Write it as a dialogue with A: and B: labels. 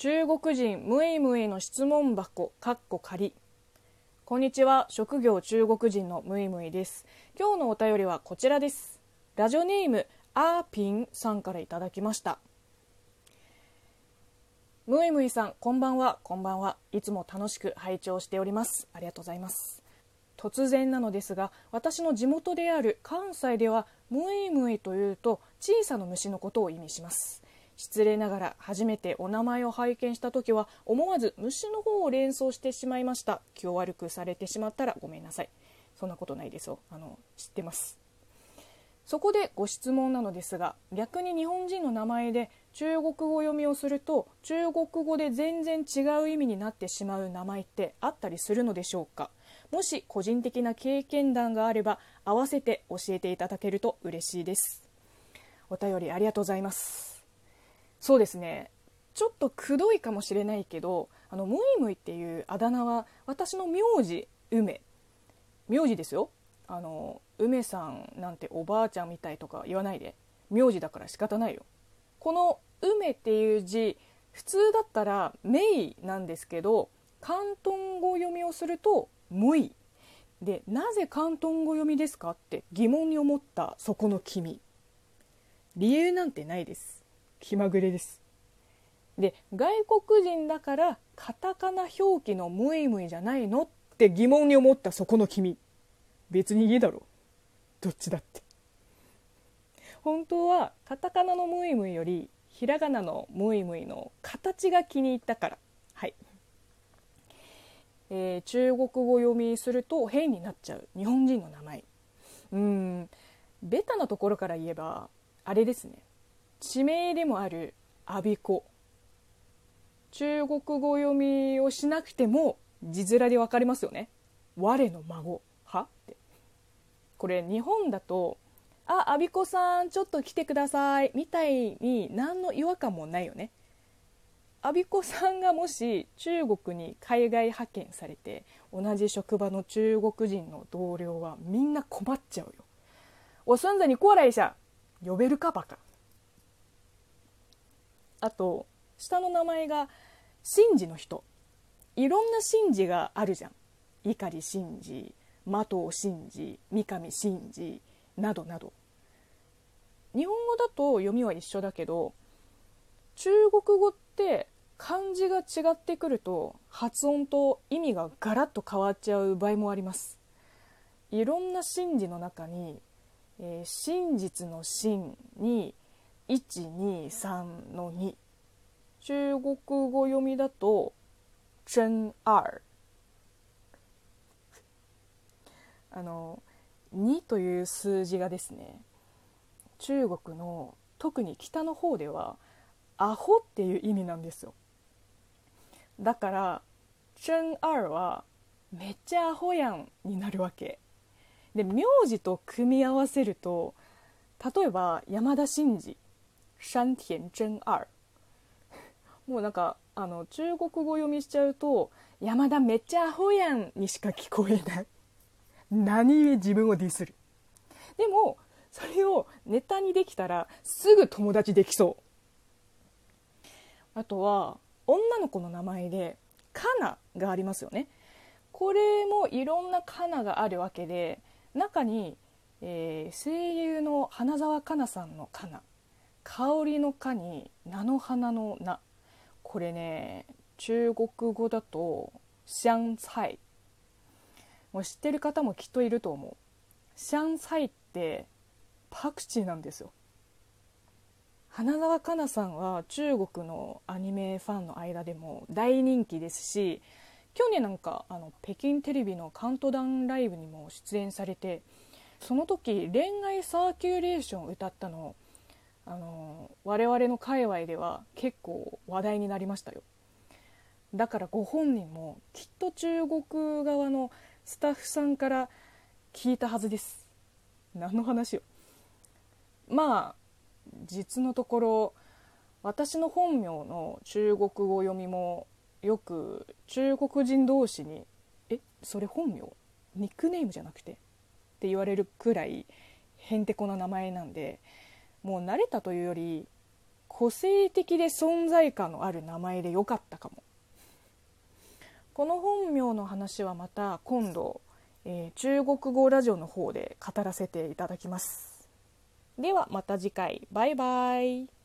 A: 中国人ムイムイの質問箱かっこ仮。こんにちは。職業中国人のムイムイです。今日のお便りはこちらです。ラジオネームアーピンさんからいただきました。ムイムイさんこんばんは。こんばんは。いつも楽しく拝聴しております。ありがとうございます。突然なのですが私の地元である関西ではムイムイというと小さな虫のことを意味します。失礼ながら初めてお名前を拝見した時は思わず虫の方を連想してしまいました。気を悪くされてしまったらごめんなさい。そんなことないですよ。あの知ってます。そこでご質問なのですが逆に日本人の名前で中国語読みをすると中国語で全然違う意味になってしまう名前ってあったりするのでしょうか？もし個人的な経験談があれば合わせて教えていただけると嬉しいです。お便りありがとうございます。そうですね。ちょっとくどいかもしれないけどあのムイムイっていうあだ名は私の名字梅。名字ですよ。あの梅さんなんておばあちゃんみたいとか言わないで。名字だから仕方ないよ。この梅っていう字普通だったらメイなんですけど広東語読みをするとムイ。でなぜ広東語読みですかって疑問に思ったそこの君。理由なんてないです。気まぐれです。で外国人だからカタカナ表記のムイムイじゃないのって疑問に思ったそこの君。別にいいだろどっちだって。本当はカタカナのムイムイよりひらがなのムイムイの形が気に入ったから。はい、えー、中国語読みすると変になっちゃう。日本人の名前。うん。ベタなところから言えばあれですね。地名でもある我孫子。中国語読みをしなくても字面で分かりますよね。我の孫は。って。これ日本だと「あ我孫子さんちょっと来てください」みたいに何の違和感もないよね。我孫子さんがもし中国に海外派遣されて同じ職場の中国人の同僚はみんな困っちゃうよ。お孙子に过来一下呼べるかバカあと下の名前が神事の人。いろんな神事があるじゃん。碇神事麻藤神事三上神事などなど。日本語だと読みは一緒だけど中国語って漢字が違ってくると発音と意味がガラッと変わっちゃう場合もあります。いろんな神事の中に、えー、真実の真に123の2中国語読みだと真二。あの2という数字がですね中国の特に北の方ではアホっていう意味なんですよ。だから真二はめっちゃアホやんになるわけ。で名字と組み合わせると例えば山田真司山田真二。もうなんかあの中国語読みしちゃうと「山田めっちゃアホやん」にしか聞こえない何故自分をディスるでもそれをネタにできたらすぐ友達できそうあとは女の子の名前で「かな」がありますよねこれもいろんな「かな」があるわけで中に、えー、声優の花澤香菜さんの「かな」香りの香に菜の花の菜これね中国語だと香菜。もう知ってる方もきっといると思う。香菜ってパクチーなんですよ。花澤香菜さんは中国のアニメファンの間でも大人気ですし去年なんかあの北京テレビのカウントダウンライブにも出演されてその時恋愛サーキュレーションを歌ったのあの我々の界隈では結構話題になりましたよ。だからご本人もきっと中国側のスタッフさんから聞いたはずです。何の話よ。まあ実のところ私の本名の中国語読みもよく中国人同士に「えそれ本名？ニックネームじゃなくて?」って言われるくらいへんてこな名前なんでもう慣れたというより個性的で存在感のある名前で良かったかも。この本名の話はまた今度、えー、中国語ラジオの方で語らせていただきます。ではまた次回。バイバイ。